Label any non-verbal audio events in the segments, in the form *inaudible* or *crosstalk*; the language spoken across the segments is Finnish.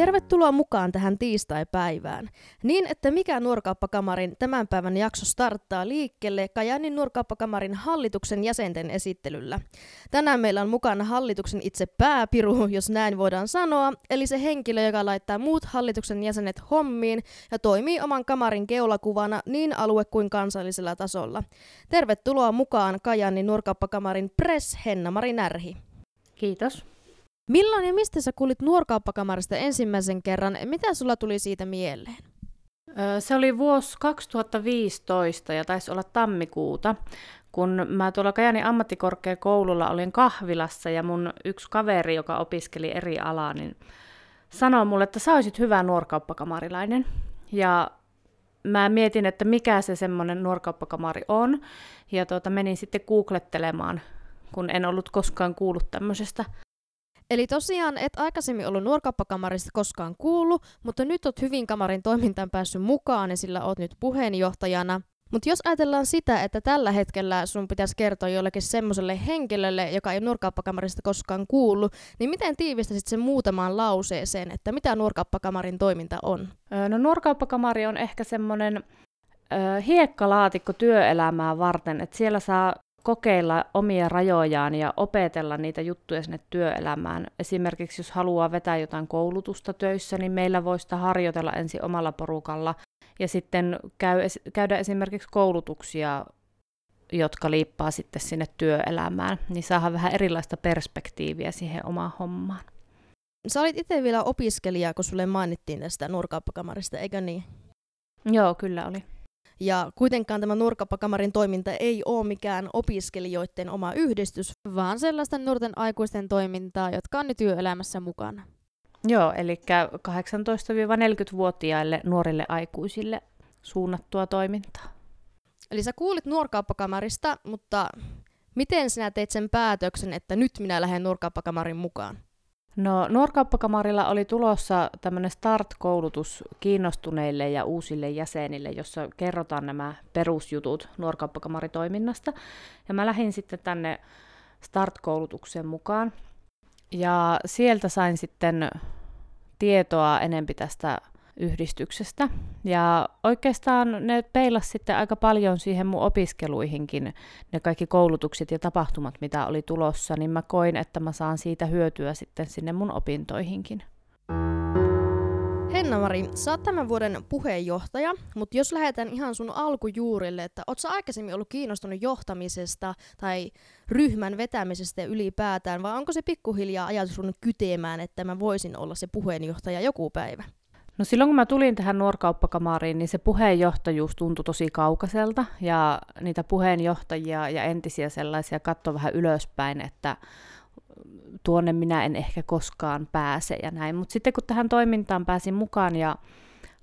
Tervetuloa mukaan tähän tiistai-päivään. Niin, että mikä Nuorkauppakamarin tämän päivän jakso starttaa liikkeelle Kajaanin Nuorkauppakamarin hallituksen jäsenten esittelyllä. Tänään meillä on mukana hallituksen itse pääpiru, jos näin voidaan sanoa, eli se henkilö, joka laittaa muut hallituksen jäsenet hommiin ja toimii oman kamarin keulakuvana niin alue- kuin kansallisella tasolla. Tervetuloa mukaan Kajaanin Nuorkauppakamarin press Henna-Mari Närhi. Kiitos. Milloin ja mistä sä kuulit nuorkauppakamarista ensimmäisen kerran? Mitä sulla tuli siitä mieleen? Se oli vuosi 2015 ja taisi olla tammikuuta, kun mä tuolla Kajani ammattikorkeakoululla olin kahvilassa ja mun yksi kaveri, joka opiskeli eri alaa, niin sanoi mulle, että sä olisit hyvä nuorkauppakamarilainen. Ja mä mietin, että mikä se semmoinen nuorkauppakamari on. Ja tuota, menin sitten googlettelemaan, kun en ollut koskaan kuullut tämmöisestä Eli tosiaan et aikaisemmin ollut nuorkauppakamarista koskaan kuullut, mutta nyt oot hyvin kamarin toimintaan päässyt mukaan ja sillä oot nyt puheenjohtajana. Mutta jos ajatellaan sitä, että tällä hetkellä sun pitäisi kertoa jollekin semmoiselle henkilölle, joka ei nuorkauppakamarista koskaan kuullut, niin miten tiivistäisit sen muutamaan lauseeseen, että mitä nuorkauppakamarin toiminta on? No nuorkauppakamari on ehkä semmoinen hiekkalaatikko työelämää varten, että siellä saa kokeilla omia rajojaan ja opetella niitä juttuja sinne työelämään. Esimerkiksi jos haluaa vetää jotain koulutusta töissä, niin meillä voi sitä harjoitella ensin omalla porukalla ja sitten käy, käydä esimerkiksi koulutuksia, jotka liippaa sitten sinne työelämään, niin saadaan vähän erilaista perspektiiviä siihen omaan hommaan. Sä olit itse vielä opiskelija, kun sulle mainittiin tästä nurkauppakamarista, eikö niin? Joo, kyllä oli. Ja kuitenkaan tämä Nurkapakamarin toiminta ei ole mikään opiskelijoiden oma yhdistys, vaan sellaisten nuorten aikuisten toimintaa, jotka on nyt työelämässä mukana. Joo, eli 18-40-vuotiaille nuorille aikuisille suunnattua toimintaa. Eli sä kuulit Nuorkauppakamarista, mutta miten sinä teit sen päätöksen, että nyt minä lähden Nuorkauppakamarin mukaan? No Nuorkauppakamarilla oli tulossa tämmöinen start-koulutus kiinnostuneille ja uusille jäsenille, jossa kerrotaan nämä perusjutut Nuorkauppakamari-toiminnasta. Ja mä lähdin sitten tänne start-koulutukseen mukaan. Ja sieltä sain sitten tietoa enempi tästä yhdistyksestä. Ja oikeastaan ne peilas sitten aika paljon siihen mun opiskeluihinkin, ne kaikki koulutukset ja tapahtumat, mitä oli tulossa, niin mä koin, että mä saan siitä hyötyä sitten sinne mun opintoihinkin. Henna-Mari, sä oot tämän vuoden puheenjohtaja, mutta jos lähdetään ihan sun alkujuurille, että oot sä aikaisemmin ollut kiinnostunut johtamisesta tai ryhmän vetämisestä ylipäätään, vai onko se pikkuhiljaa ajatus ruvennut kyteemään, että mä voisin olla se puheenjohtaja joku päivä? No silloin kun mä tulin tähän nuorkauppakamariin, niin se puheenjohtajuus tuntui tosi kaukaiselta ja niitä puheenjohtajia ja entisiä sellaisia katsoi vähän ylöspäin, että tuonne minä en ehkä koskaan pääse ja näin. Mutta sitten kun tähän toimintaan pääsin mukaan ja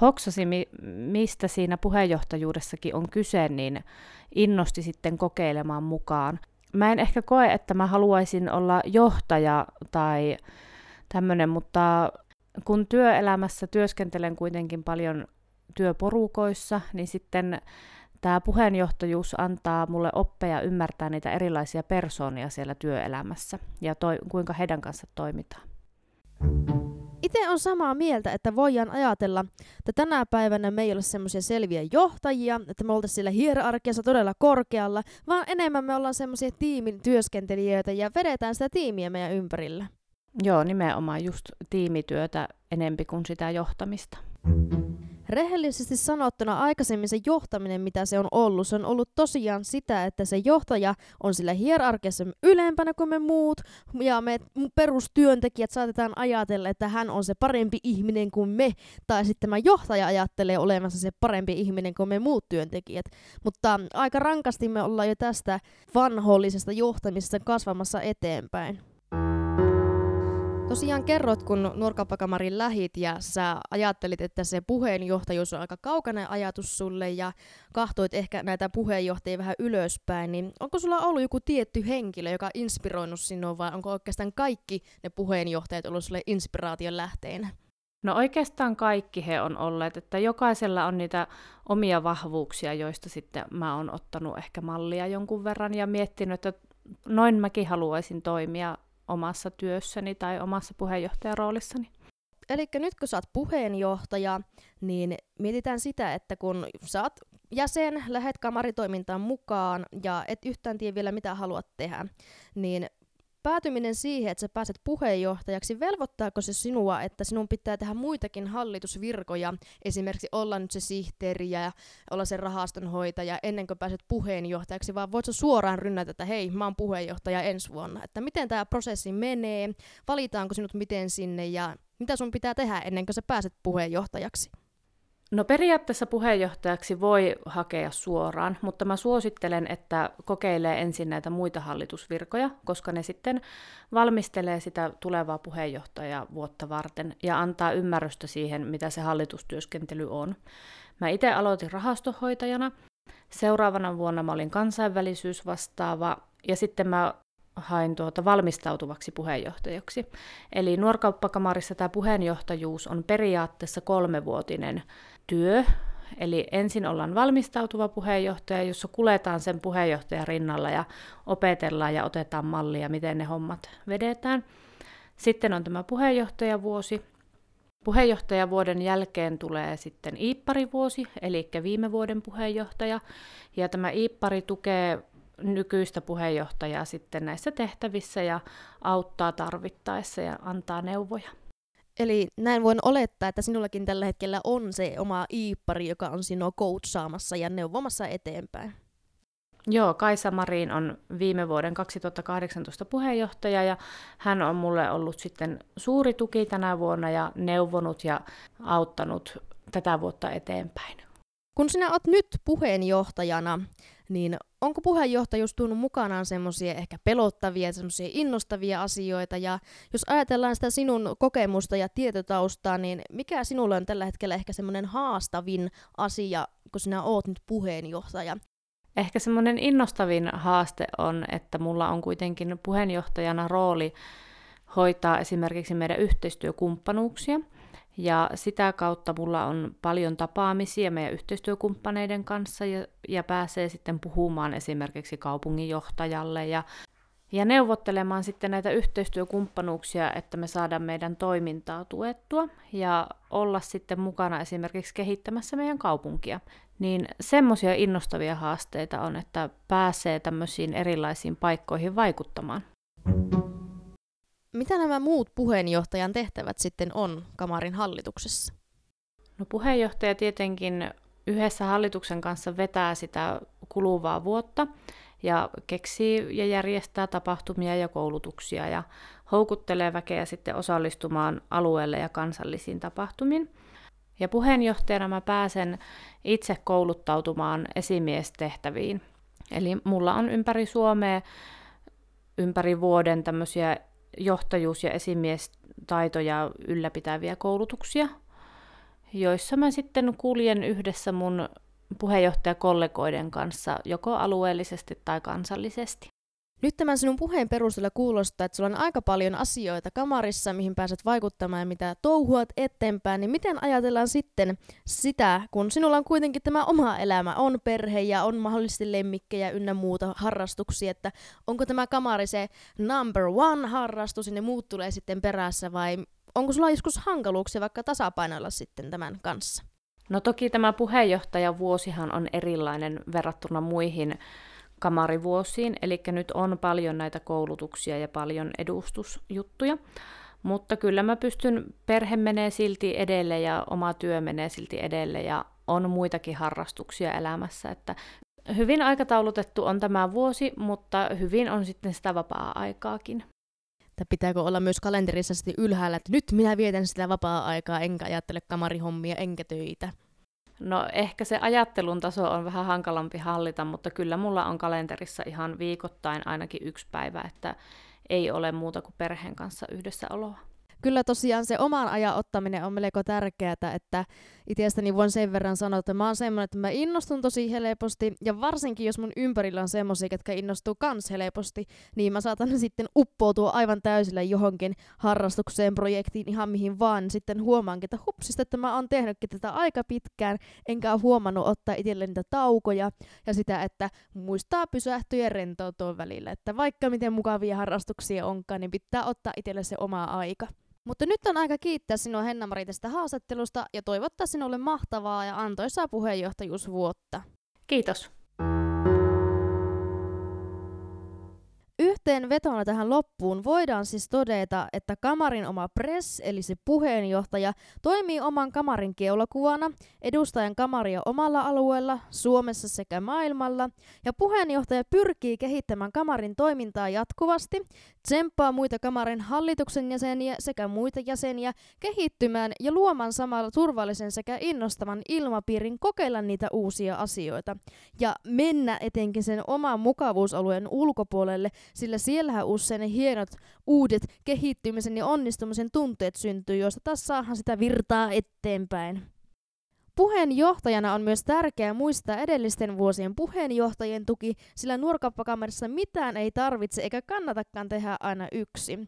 hoksasi, mistä siinä puheenjohtajuudessakin on kyse, niin innosti sitten kokeilemaan mukaan. Mä en ehkä koe, että mä haluaisin olla johtaja tai tämmöinen, mutta kun työelämässä työskentelen kuitenkin paljon työporukoissa, niin sitten tämä puheenjohtajuus antaa mulle oppeja ymmärtää niitä erilaisia persoonia siellä työelämässä ja toi, kuinka heidän kanssa toimitaan. Itse on samaa mieltä, että voidaan ajatella, että tänä päivänä me ei ole semmoisia selviä johtajia, että me oltaisiin siellä hierarkiassa todella korkealla, vaan enemmän me ollaan semmoisia tiimin työskentelijöitä ja vedetään sitä tiimiä meidän ympärillä. Joo, nimenomaan just tiimityötä enempi kuin sitä johtamista. Rehellisesti sanottuna aikaisemmin se johtaminen, mitä se on ollut, se on ollut tosiaan sitä, että se johtaja on sillä hierarkiassa ylempänä kuin me muut, ja me perustyöntekijät saatetaan ajatella, että hän on se parempi ihminen kuin me, tai sitten tämä johtaja ajattelee olevansa se parempi ihminen kuin me muut työntekijät. Mutta aika rankasti me ollaan jo tästä vanhollisesta johtamisesta kasvamassa eteenpäin. Tosiaan kerrot, kun Nuorkauppakamarin lähit ja sä ajattelit, että se puheenjohtajuus on aika kaukainen ajatus sulle ja kahtoit ehkä näitä puheenjohtajia vähän ylöspäin, niin onko sulla ollut joku tietty henkilö, joka on inspiroinut sinua vai onko oikeastaan kaikki ne puheenjohtajat ollut sulle inspiraation lähteenä? No oikeastaan kaikki he on olleet, että jokaisella on niitä omia vahvuuksia, joista sitten mä oon ottanut ehkä mallia jonkun verran ja miettinyt, että noin mäkin haluaisin toimia omassa työssäni tai omassa puheenjohtajaroolissani. Eli nyt kun sä oot puheenjohtaja, niin mietitään sitä, että kun sä oot jäsen, lähet kamaritoimintaan mukaan ja et yhtään tiedä vielä mitä haluat tehdä, niin päätyminen siihen, että sä pääset puheenjohtajaksi, velvoittaako se sinua, että sinun pitää tehdä muitakin hallitusvirkoja, esimerkiksi olla nyt se sihteeri ja olla se rahastonhoitaja ennen kuin pääset puheenjohtajaksi, vai voit sä suoraan rynnätä, että hei, mä oon puheenjohtaja ensi vuonna, että miten tämä prosessi menee, valitaanko sinut miten sinne? Ja mitä sun pitää tehdä ennen kuin sä pääset puheenjohtajaksi? No periaatteessa puheenjohtajaksi voi hakea suoraan, mutta mä suosittelen, että kokeilee ensin näitä muita hallitusvirkoja, koska ne sitten valmistelee sitä tulevaa puheenjohtajaa vuotta varten ja antaa ymmärrystä siihen, mitä se hallitustyöskentely on. Mä itse aloitin rahastohoitajana, seuraavana vuonna mä olin kansainvälisyysvastaava ja sitten mä hain tuota valmistautuvaksi puheenjohtajaksi. Eli nuorkauppakamarissa tämä puheenjohtajuus on periaatteessa kolmevuotinen työ, Eli ensin ollaan valmistautuva puheenjohtaja, jossa kuletaan sen puheenjohtajan rinnalla ja opetellaan ja otetaan mallia, miten ne hommat vedetään. Sitten on tämä puheenjohtajavuosi. Puheenjohtajavuoden jälkeen tulee sitten Iipparivuosi, eli viime vuoden puheenjohtaja. Ja tämä Iippari tukee nykyistä puheenjohtajaa sitten näissä tehtävissä ja auttaa tarvittaessa ja antaa neuvoja. Eli näin voin olettaa, että sinullakin tällä hetkellä on se oma iippari, joka on sinua coachaamassa ja neuvomassa eteenpäin. Joo, Kaisa Marin on viime vuoden 2018 puheenjohtaja ja hän on mulle ollut sitten suuri tuki tänä vuonna ja neuvonut ja auttanut tätä vuotta eteenpäin. Kun sinä olet nyt puheenjohtajana, niin onko puheenjohtajuus tuonut mukanaan semmoisia ehkä pelottavia, semmoisia innostavia asioita, ja jos ajatellaan sitä sinun kokemusta ja tietotaustaa, niin mikä sinulle on tällä hetkellä ehkä semmoinen haastavin asia, kun sinä oot nyt puheenjohtaja? Ehkä semmoinen innostavin haaste on, että mulla on kuitenkin puheenjohtajana rooli hoitaa esimerkiksi meidän yhteistyökumppanuuksia – ja sitä kautta mulla on paljon tapaamisia meidän yhteistyökumppaneiden kanssa ja, ja pääsee sitten puhumaan esimerkiksi kaupunginjohtajalle ja, ja neuvottelemaan sitten näitä yhteistyökumppanuuksia, että me saadaan meidän toimintaa tuettua ja olla sitten mukana esimerkiksi kehittämässä meidän kaupunkia. Niin semmoisia innostavia haasteita on, että pääsee tämmöisiin erilaisiin paikkoihin vaikuttamaan. Mitä nämä muut puheenjohtajan tehtävät sitten on Kamarin hallituksessa? No puheenjohtaja tietenkin yhdessä hallituksen kanssa vetää sitä kuluvaa vuotta ja keksii ja järjestää tapahtumia ja koulutuksia ja houkuttelee väkeä sitten osallistumaan alueelle ja kansallisiin tapahtumiin. Ja puheenjohtajana mä pääsen itse kouluttautumaan esimiestehtäviin. Eli mulla on ympäri Suomea ympäri vuoden tämmöisiä johtajuus- ja esimiestaitoja ylläpitäviä koulutuksia, joissa mä sitten kuljen yhdessä mun puheenjohtajakollegoiden kanssa joko alueellisesti tai kansallisesti. Nyt tämän sinun puheen perusteella kuulostaa, että sulla on aika paljon asioita kamarissa, mihin pääset vaikuttamaan ja mitä touhuat eteenpäin, niin miten ajatellaan sitten sitä, kun sinulla on kuitenkin tämä oma elämä, on perhe ja on mahdollisesti lemmikkejä ynnä muuta harrastuksia, että onko tämä kamari se number one harrastus ja ne muut tulee sitten perässä vai onko sulla joskus hankaluuksia vaikka tasapainoilla sitten tämän kanssa? No toki tämä puheenjohtajavuosihan on erilainen verrattuna muihin kamarivuosiin, eli nyt on paljon näitä koulutuksia ja paljon edustusjuttuja. Mutta kyllä mä pystyn, perhe menee silti edelle ja oma työ menee silti edelle ja on muitakin harrastuksia elämässä, että hyvin aikataulutettu on tämä vuosi, mutta hyvin on sitten sitä vapaa-aikaakin. Tai pitääkö olla myös kalenterissa ylhäällä, että nyt minä vietän sitä vapaa-aikaa, enkä ajattele kamarihommia, enkä töitä? No ehkä se ajattelun taso on vähän hankalampi hallita, mutta kyllä mulla on kalenterissa ihan viikoittain ainakin yksi päivä, että ei ole muuta kuin perheen kanssa yhdessäoloa kyllä tosiaan se oman ajan ottaminen on melko tärkeää, että itsestäni voin sen verran sanoa, että mä oon semmoinen, että mä innostun tosi helposti, ja varsinkin jos mun ympärillä on semmoisia, jotka innostuu kans helposti, niin mä saatan *laughs* sitten uppoutua aivan täysillä johonkin harrastukseen, projektiin, ihan mihin vaan, sitten huomaankin, että hupsista, että mä oon tehnytkin tätä aika pitkään, enkä ole huomannut ottaa itselle niitä taukoja, ja sitä, että muistaa pysähtyä ja rentoutua välillä, että vaikka miten mukavia harrastuksia onkaan, niin pitää ottaa itselle se oma aika. Mutta nyt on aika kiittää sinua Henna-Mari tästä haastattelusta ja toivottaa sinulle mahtavaa ja antoisaa puheenjohtajuusvuotta. Kiitos. Yhteen vetona tähän loppuun voidaan siis todeta, että kamarin oma press, eli se puheenjohtaja, toimii oman kamarin keulakuvana, edustajan kamaria omalla alueella, Suomessa sekä maailmalla, ja puheenjohtaja pyrkii kehittämään kamarin toimintaa jatkuvasti, tsemppaa muita kamarin hallituksen jäseniä sekä muita jäseniä kehittymään ja luomaan samalla turvallisen sekä innostavan ilmapiirin kokeilla niitä uusia asioita, ja mennä etenkin sen oman mukavuusalueen ulkopuolelle sillä siellähän usein ne hienot uudet kehittymisen ja onnistumisen tunteet syntyy, joista taas saadaan sitä virtaa eteenpäin. Puheenjohtajana on myös tärkeää muistaa edellisten vuosien puheenjohtajien tuki, sillä nuorkappakamerissa mitään ei tarvitse eikä kannatakaan tehdä aina yksi.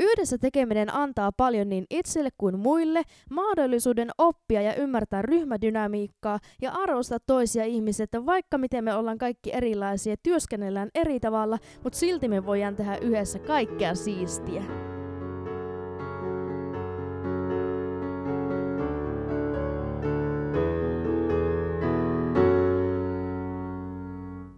Yhdessä tekeminen antaa paljon niin itselle kuin muille mahdollisuuden oppia ja ymmärtää ryhmädynamiikkaa ja arvostaa toisia ihmisiä, että vaikka miten me ollaan kaikki erilaisia, työskennellään eri tavalla, mutta silti me voidaan tehdä yhdessä kaikkea siistiä.